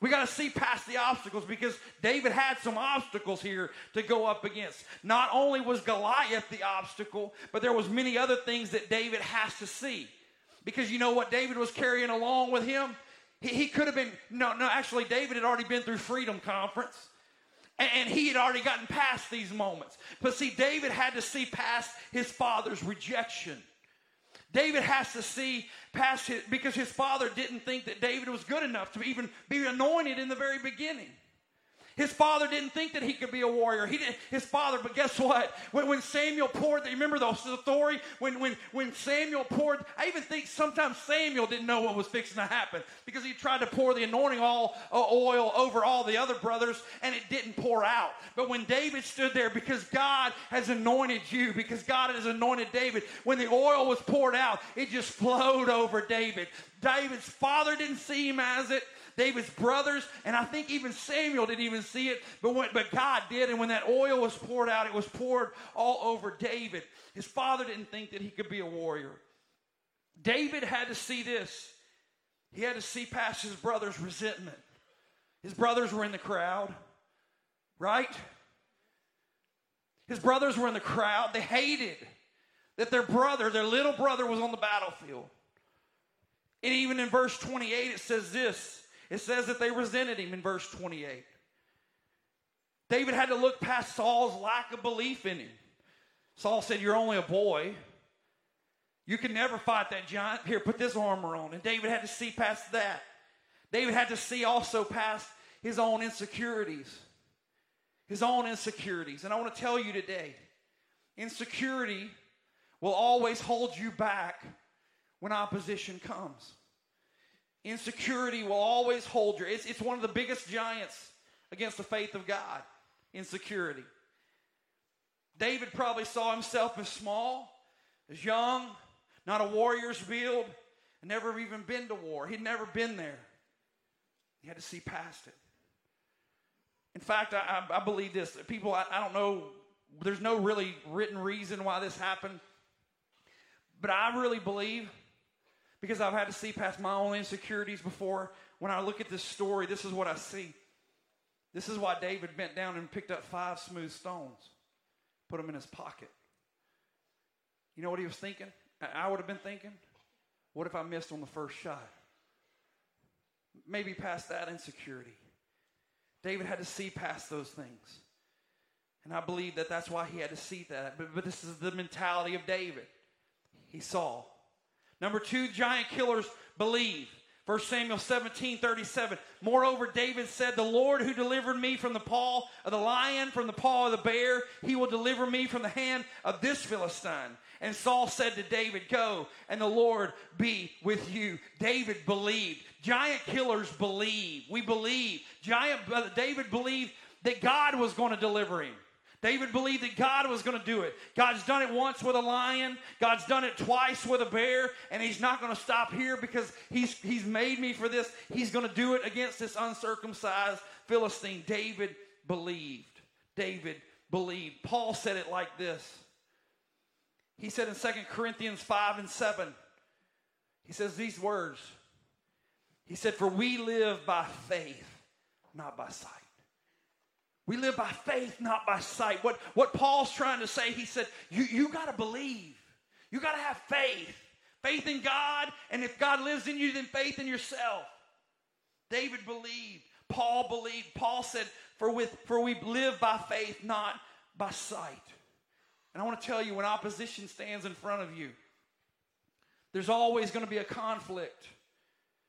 B: We got to see past the obstacles because David had some obstacles here to go up against. Not only was Goliath the obstacle, but there was many other things that David has to see. Because you know what David was carrying along with him? He, he could have been, no, no, actually, David had already been through Freedom Conference. And, and he had already gotten past these moments. But see, David had to see past his father's rejection. David has to see past his, because his father didn't think that David was good enough to even be anointed in the very beginning. His father didn't think that he could be a warrior. He didn't, his father, but guess what? When, when Samuel poured, you remember the story? When, when, when Samuel poured, I even think sometimes Samuel didn't know what was fixing to happen because he tried to pour the anointing all, uh, oil over all the other brothers and it didn't pour out. But when David stood there, because God has anointed you, because God has anointed David, when the oil was poured out, it just flowed over David. David's father didn't see him as it. David's brothers, and I think even Samuel didn't even see it, but, when, but God did. And when that oil was poured out, it was poured all over David. His father didn't think that he could be a warrior. David had to see this. He had to see past his brother's resentment. His brothers were in the crowd, right? His brothers were in the crowd. They hated that their brother, their little brother, was on the battlefield. And even in verse 28, it says this it says that they resented him in verse 28. David had to look past Saul's lack of belief in him. Saul said, You're only a boy. You can never fight that giant. Here, put this armor on. And David had to see past that. David had to see also past his own insecurities. His own insecurities. And I want to tell you today insecurity will always hold you back when opposition comes. Insecurity will always hold you. It's, it's one of the biggest giants against the faith of God. Insecurity. David probably saw himself as small, as young, not a warrior's build, and never even been to war. He'd never been there. He had to see past it. In fact, I, I, believe this. People, I, I don't know, there's no really written reason why this happened, but I really believe because I've had to see past my own insecurities before. When I look at this story, this is what I see. This is why David bent down and picked up five smooth stones, put them in his pocket. You know what he was thinking? I would have been thinking, what if I missed on the first shot? Maybe past that insecurity. David had to see past those things. And I believe that that's why he had to see that. But, but this is the mentality of David. He saw. Number two, giant killers believe. 1 Samuel 17, 37. Moreover, David said, The Lord who delivered me from the paw of the lion, from the paw of the bear, he will deliver me from the hand of this Philistine. And Saul said to David, Go, and the Lord be with you. David believed. Giant killers believe. We believe. Giant, uh, David believed that God was going to deliver him. David believed that God was going to do it. God's done it once with a lion. God's done it twice with a bear, and He's not going to stop here because He's He's made me for this. He's going to do it against this uncircumcised Philistine. David believed. David believed. Paul said it like this. He said in 2 Corinthians 5 and 7, he says these words. He said, For we live by faith, not by sight. We live by faith, not by sight. What, what Paul's trying to say, he said, you, you got to believe. You got to have faith. Faith in God, and if God lives in you, then faith in yourself. David believed. Paul believed. Paul said, for, with, for we live by faith, not by sight. And I want to tell you when opposition stands in front of you, there's always going to be a conflict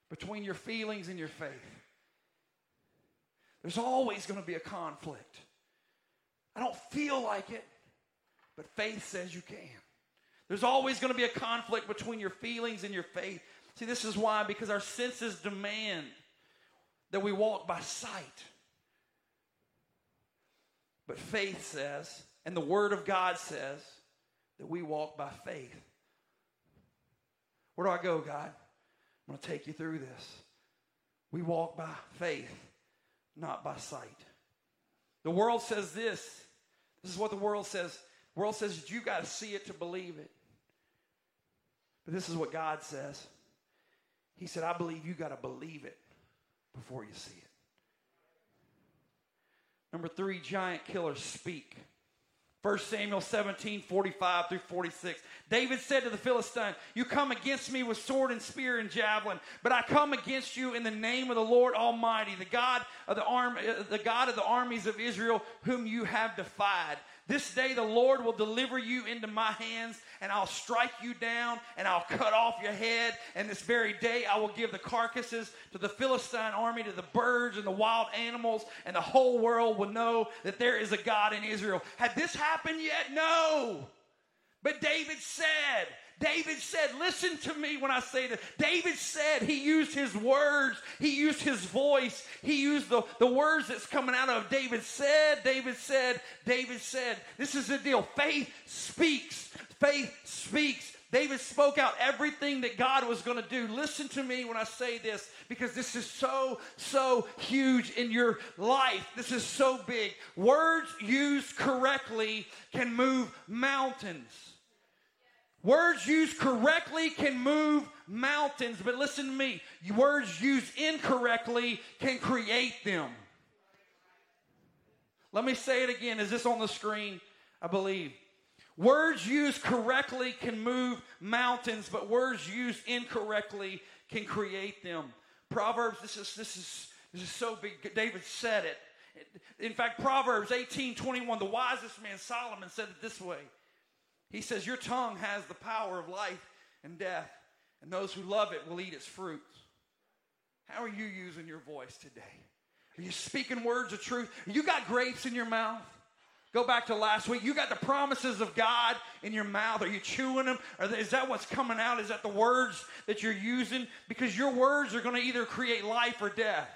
B: between your feelings and your faith. There's always going to be a conflict. I don't feel like it, but faith says you can. There's always going to be a conflict between your feelings and your faith. See, this is why, because our senses demand that we walk by sight. But faith says, and the Word of God says, that we walk by faith. Where do I go, God? I'm going to take you through this. We walk by faith, not by sight. The world says this. This is what the world says. The world says you got to see it to believe it. But this is what God says. He said, I believe you got to believe it before you see it. Number three, giant killers speak. 1 Samuel 17, 45 through 46. David said to the Philistine, You come against me with sword and spear and javelin, but I come against you in the name of the Lord Almighty, the God of the, arm, uh, the God of the armies of Israel, whom you have defied. This day the Lord will deliver you into my hands, and I'll strike you down, and I'll cut off your head. And this very day I will give the carcasses to the Philistine army, to the birds and the wild animals, and the whole world will know that there is a God in Israel. Had this happened yet? No. But David said, David said, listen to me when I say this. David said he used his words, he used his voice, he used the, the words that's coming out of David said, David said, David said. This is the deal. Faith speaks. Faith speaks. David spoke out everything that God was going to do. Listen to me when I say this because this is so, so huge in your life. This is so big. Words used correctly can move mountains. Words used correctly can move mountains, but listen to me. Words used incorrectly can create them. Let me say it again. Is this on the screen? I believe. Words used correctly can move mountains, but words used incorrectly can create them. Proverbs, this is this is this is so big. David said it. In fact, Proverbs 18, 21, the wisest man Solomon said it this way. He says, Your tongue has the power of life and death, and those who love it will eat its fruits. How are you using your voice today? Are you speaking words of truth? You got grapes in your mouth? Go back to last week. You got the promises of God in your mouth. Are you chewing them? Is that what's coming out? Is that the words that you're using? Because your words are going to either create life or death.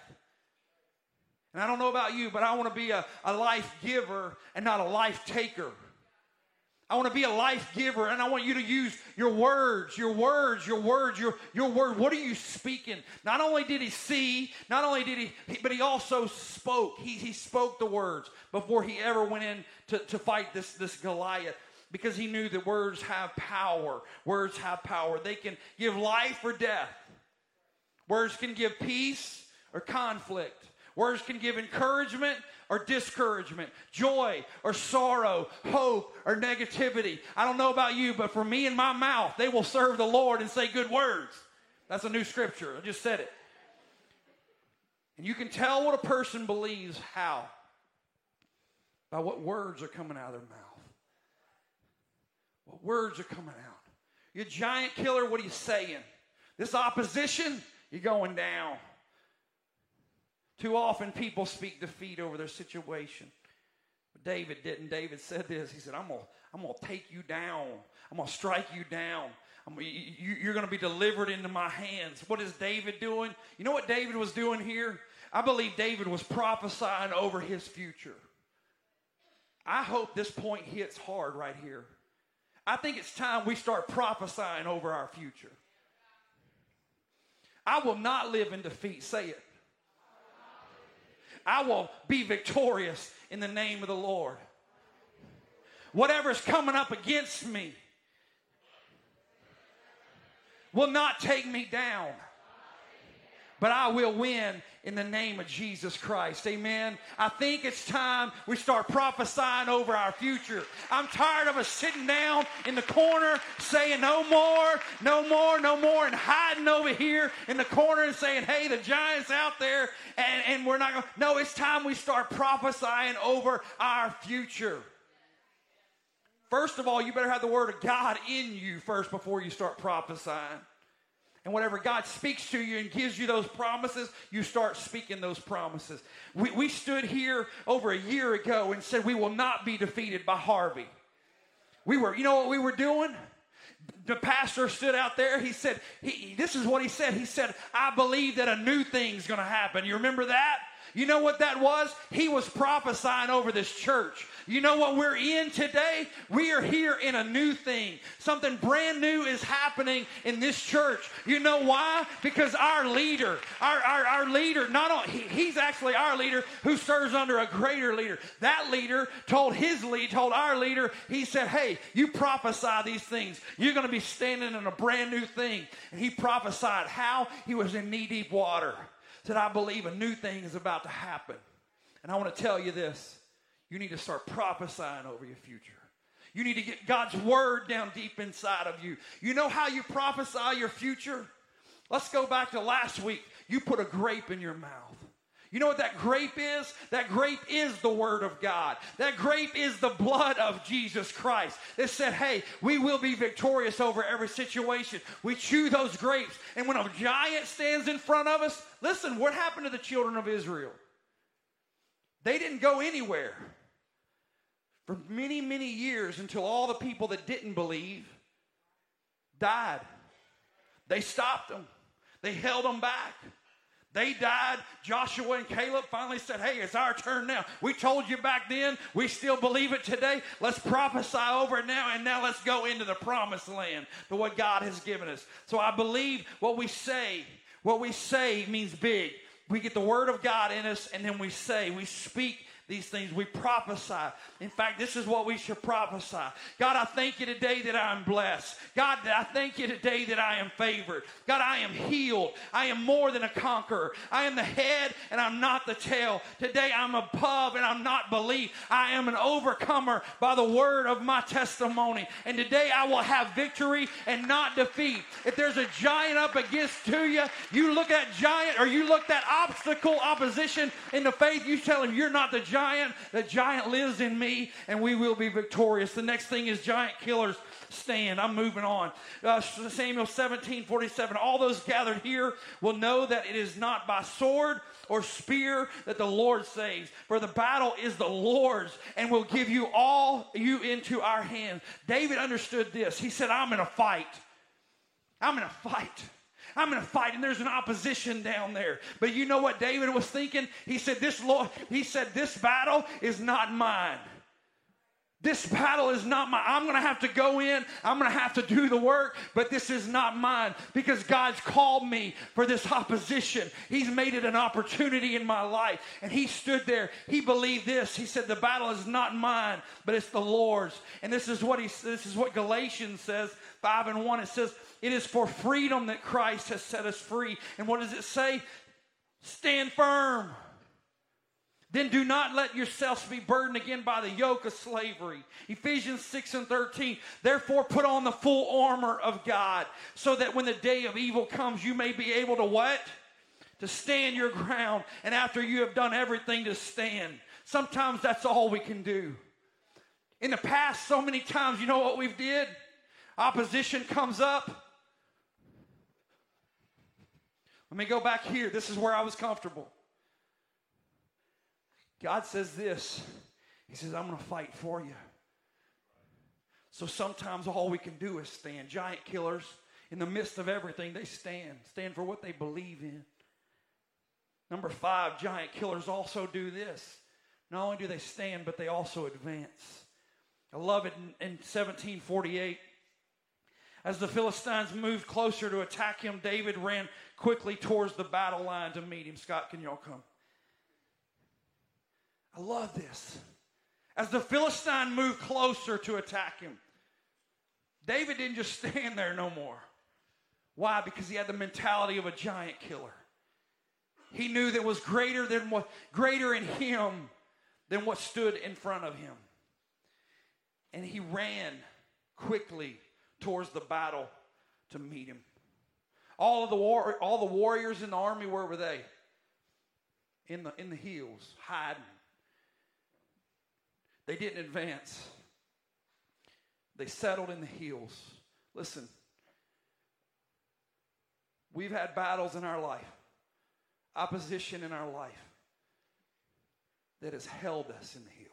B: And I don't know about you, but I want to be a, a life giver and not a life taker. I want to be a life giver and I want you to use your words, your words, your words, your, your word. What are you speaking? Not only did he see, not only did he, but he also spoke. He, he spoke the words before he ever went in to, to fight this, this Goliath because he knew that words have power. Words have power. They can give life or death. Words can give peace or conflict. Words can give encouragement or discouragement, joy or sorrow, hope or negativity. I don't know about you, but for me and my mouth, they will serve the Lord and say good words. That's a new scripture. I just said it. And you can tell what a person believes how? By what words are coming out of their mouth. What words are coming out. You giant killer, what are you saying? This opposition, you're going down. Too often people speak defeat over their situation. But David didn't. David said this. He said, I'm going to I'm gonna take you down. I'm going to strike you down. I'm, you, you're going to be delivered into my hands. What is David doing? You know what David was doing here? I believe David was prophesying over his future. I hope this point hits hard right here. I think it's time we start prophesying over our future. I will not live in defeat. Say it. I will be victorious in the name of the Lord. Whatever's coming up against me will not take me down. But I will win in the name of Jesus Christ. Amen. I think it's time we start prophesying over our future. I'm tired of us sitting down in the corner saying no more, no more, no more, and hiding over here in the corner and saying, hey, the giant's out there and, and we're not going. No, it's time we start prophesying over our future. First of all, you better have the word of God in you first before you start prophesying. And whatever God speaks to you and gives you those promises, you start speaking those promises. We, we stood here over a year ago and said we will not be defeated by Harvey. We were, you know what we were doing? The pastor stood out there. He said, he, This is what he said. He said, I believe that a new thing's going to happen. You remember that? You know what that was? He was prophesying over this church. You know what we're in today? We are here in a new thing. Something brand new is happening in this church. You know why? Because our leader, our, our, our leader, not only, he, he's actually our leader who serves under a greater leader. That leader told his lead, told our leader, he said, Hey, you prophesy these things. You're going to be standing in a brand new thing. And he prophesied how he was in knee deep water said, I believe a new thing is about to happen. And I want to tell you this you need to start prophesying over your future. You need to get God's word down deep inside of you. You know how you prophesy your future? Let's go back to last week. You put a grape in your mouth. You know what that grape is? That grape is the Word of God. That grape is the blood of Jesus Christ. That said, hey, we will be victorious over every situation. We chew those grapes. And when a giant stands in front of us, listen, what happened to the children of Israel? They didn't go anywhere for many, many years until all the people that didn't believe died. They stopped them, they held them back. They died. Joshua and Caleb finally said, Hey, it's our turn now. We told you back then. We still believe it today. Let's prophesy over it now. And now let's go into the promised land to what God has given us. So I believe what we say, what we say means big. We get the word of God in us, and then we say, we speak these things. We prophesy. In fact, this is what we should prophesy. God, I thank you today that I'm blessed. God, I thank you today that I am favored. God, I am healed. I am more than a conqueror. I am the head and I'm not the tail. Today I'm above and I'm not beneath. I am an overcomer by the word of my testimony. And today I will have victory and not defeat. If there's a giant up against to you, you look at giant or you look at that obstacle, opposition in the faith, you tell him you're not the giant giant. The giant lives in me, and we will be victorious. The next thing is giant killers stand. I'm moving on. Uh, Samuel 17 47. All those gathered here will know that it is not by sword or spear that the Lord saves, for the battle is the Lord's and will give you all you into our hands. David understood this. He said, I'm in a fight. I'm in a fight. I'm going to fight, and there's an opposition down there. But you know what David was thinking? He said, This Lord, he said, This battle is not mine. This battle is not mine. I'm going to have to go in. I'm going to have to do the work, but this is not mine because God's called me for this opposition. He's made it an opportunity in my life. And he stood there. He believed this. He said, The battle is not mine, but it's the Lord's. And this is what he this is what Galatians says, 5 and 1. It says, it is for freedom that Christ has set us free. And what does it say? Stand firm. Then do not let yourselves be burdened again by the yoke of slavery. Ephesians 6 and 13. Therefore, put on the full armor of God, so that when the day of evil comes, you may be able to what? To stand your ground. And after you have done everything to stand. Sometimes that's all we can do. In the past, so many times, you know what we've did? Opposition comes up. Let me go back here. This is where I was comfortable. God says this He says, I'm going to fight for you. So sometimes all we can do is stand. Giant killers, in the midst of everything, they stand. Stand for what they believe in. Number five, giant killers also do this. Not only do they stand, but they also advance. I love it in, in 1748. As the Philistines moved closer to attack him, David ran quickly towards the battle line to meet him. Scott, can y'all come? I love this. As the Philistine moved closer to attack him, David didn't just stand there no more. Why? Because he had the mentality of a giant killer. He knew that was greater than what greater in him than what stood in front of him. And he ran quickly towards the battle to meet him. All of the war, all the warriors in the army, where were they? In the in the hills, hiding. They didn't advance. They settled in the hills. Listen, we've had battles in our life, opposition in our life that has held us in the hills.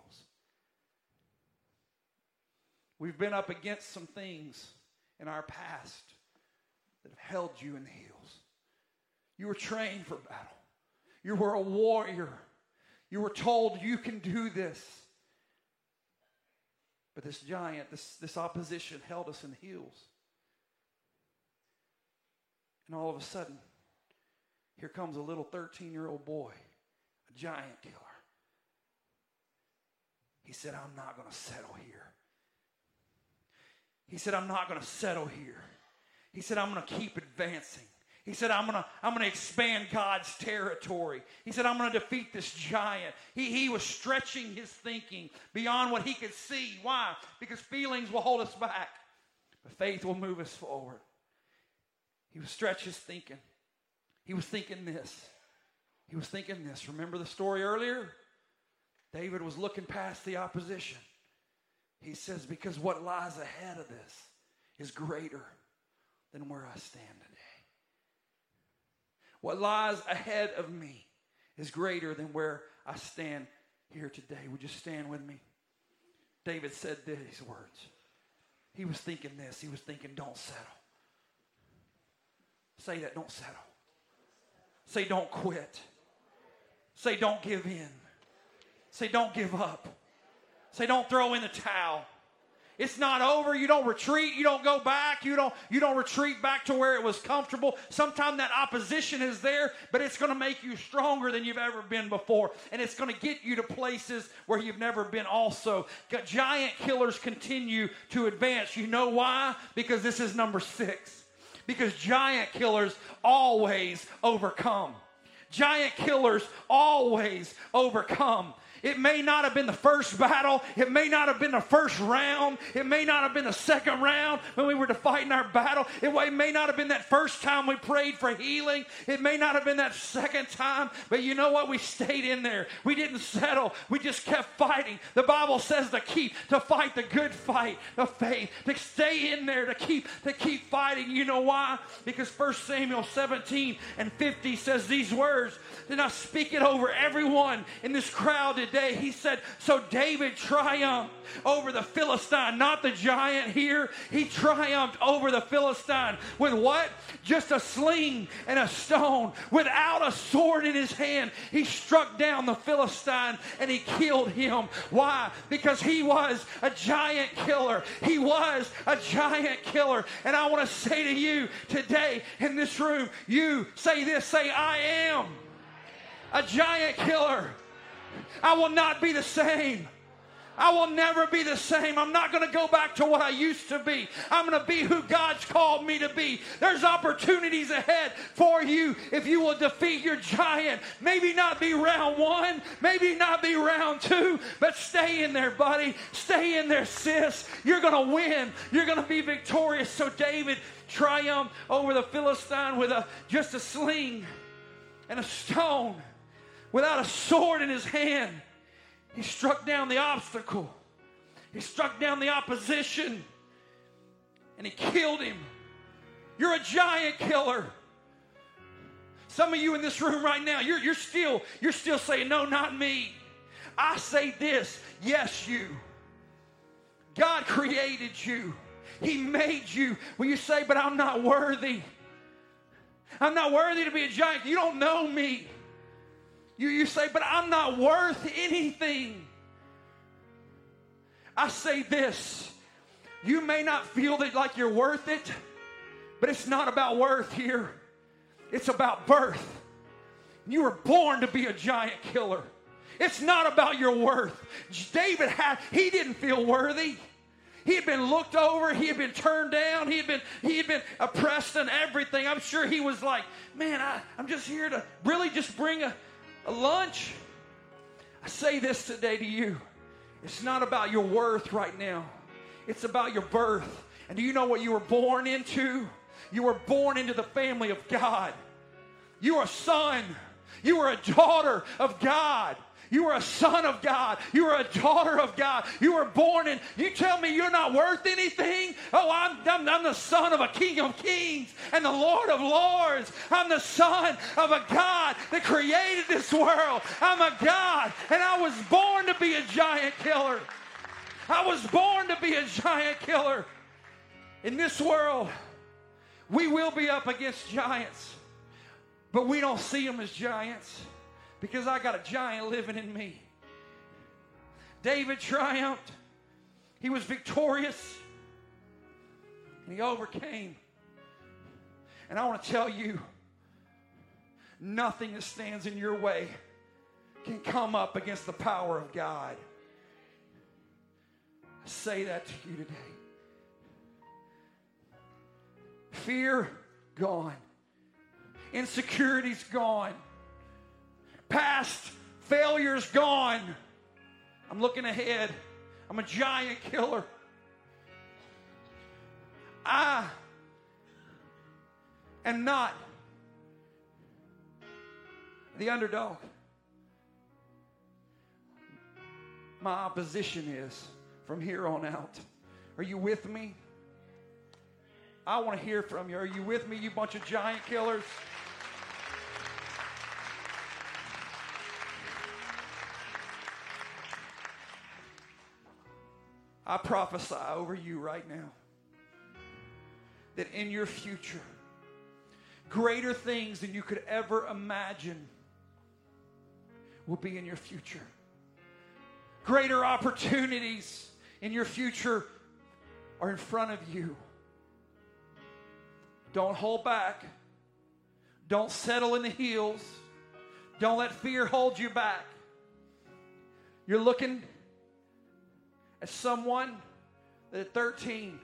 B: We've been up against some things in our past that have held you in the hills. You were trained for battle. You were a warrior. You were told you can do this. But this giant, this, this opposition held us in the hills. And all of a sudden, here comes a little 13 year old boy, a giant killer. He said, I'm not going to settle here. He said, I'm not going to settle here. He said, I'm going to keep advancing. He said, I'm going to I'm to expand God's territory. He said, I'm going to defeat this giant. He, he was stretching his thinking beyond what he could see. Why? Because feelings will hold us back, but faith will move us forward. He was stretching his thinking. He was thinking this. He was thinking this. Remember the story earlier? David was looking past the opposition. He says, Because what lies ahead of this is greater than where I stand today. What lies ahead of me is greater than where I stand here today. Would you stand with me? David said these words. He was thinking this. He was thinking, don't settle. Say that, don't settle. Say, don't quit. Say, don't give in. Say, don't give up. Say, don't throw in the towel. It's not over. You don't retreat. You don't go back. You don't, you don't retreat back to where it was comfortable. Sometimes that opposition is there, but it's going to make you stronger than you've ever been before. And it's going to get you to places where you've never been also. Giant killers continue to advance. You know why? Because this is number six. Because giant killers always overcome. Giant killers always overcome. It may not have been the first battle. It may not have been the first round. It may not have been the second round when we were to fight in our battle. It may not have been that first time we prayed for healing. It may not have been that second time. But you know what? We stayed in there. We didn't settle. We just kept fighting. The Bible says to keep, to fight the good fight of faith, to stay in there, to keep, to keep fighting. You know why? Because 1 Samuel 17 and 50 says these words. Then I speak it over everyone in this crowd today he said, So David triumphed over the Philistine, not the giant here. He triumphed over the Philistine with what? Just a sling and a stone. Without a sword in his hand, he struck down the Philistine and he killed him. Why? Because he was a giant killer. He was a giant killer. And I want to say to you today in this room, you say this, say, I am a giant killer. I will not be the same. I will never be the same. I'm not going to go back to what I used to be. I'm going to be who God's called me to be. There's opportunities ahead for you if you will defeat your giant. Maybe not be round one, maybe not be round two, but stay in there, buddy. Stay in there, sis. You're going to win. You're going to be victorious. So David triumphed over the Philistine with a, just a sling and a stone without a sword in his hand. He struck down the obstacle, he struck down the opposition, and he killed him. You're a giant killer. Some of you in this room right now, you're, you're still you're still saying, "No, not me." I say this, yes, you. God created you. He made you. When you say, "But I'm not worthy," I'm not worthy to be a giant. You don't know me. You, you say, but I'm not worth anything. I say this you may not feel that like you're worth it, but it's not about worth here, it's about birth. You were born to be a giant killer. It's not about your worth. David had, he didn't feel worthy. He had been looked over. He had been turned down. He had been he had been oppressed and everything. I'm sure he was like, man, I, I'm just here to really just bring a, a lunch. I say this today to you. It's not about your worth right now. It's about your birth. And do you know what you were born into? You were born into the family of God. You are a son. You are a daughter of God. You are a son of God. You are a daughter of God. You were born and You tell me you're not worth anything? Oh, I'm, I'm, I'm the son of a king of kings and the Lord of lords. I'm the son of a God that created this world. I'm a God, and I was born to be a giant killer. I was born to be a giant killer. In this world, we will be up against giants, but we don't see them as giants because I got a giant living in me. David triumphed, he was victorious, and he overcame. And I want to tell you nothing that stands in your way can come up against the power of God. I say that to you today. Fear gone. Insecurity's gone. Past failure's gone. I'm looking ahead. I'm a giant killer. I am not the underdog. My opposition is from here on out. Are you with me? I want to hear from you. Are you with me, you bunch of giant killers? I prophesy over you right now that in your future, greater things than you could ever imagine will be in your future. Greater opportunities in your future are in front of you. Don't hold back. Don't settle in the heels. Don't let fear hold you back. You're looking at someone that at 13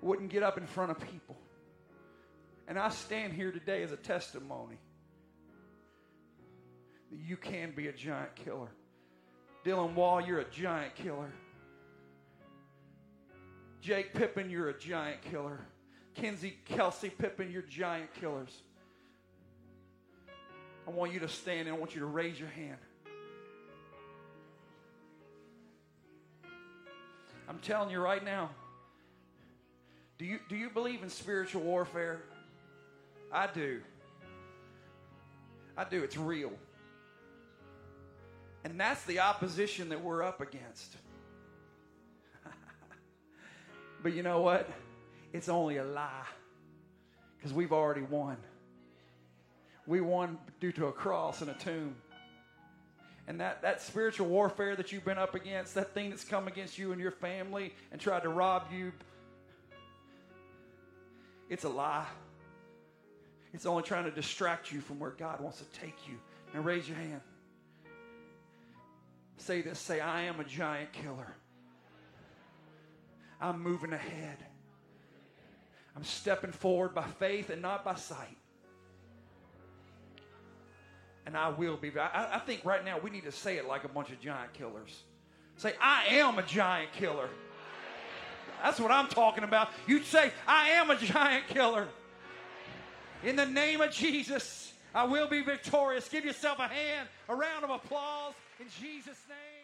B: wouldn't get up in front of people. And I stand here today as a testimony that you can be a giant killer. Dylan Wall, you're a giant killer. Jake Pippin, you're a giant killer. Kenzie Kelsey Pippin, you're giant killers. I want you to stand and I want you to raise your hand. I'm telling you right now. Do you, do you believe in spiritual warfare? I do. I do. It's real. And that's the opposition that we're up against. but you know what? It's only a lie because we've already won. We won due to a cross and a tomb. And that, that spiritual warfare that you've been up against, that thing that's come against you and your family and tried to rob you, it's a lie. It's only trying to distract you from where God wants to take you. Now raise your hand. Say this say, I am a giant killer. I'm moving ahead. I'm stepping forward by faith and not by sight and I will be. I, I think right now we need to say it like a bunch of giant killers. Say, I am a giant killer. That's what I'm talking about. You'd say, I am a giant killer. In the name of Jesus, I will be victorious. Give yourself a hand, a round of applause in Jesus' name.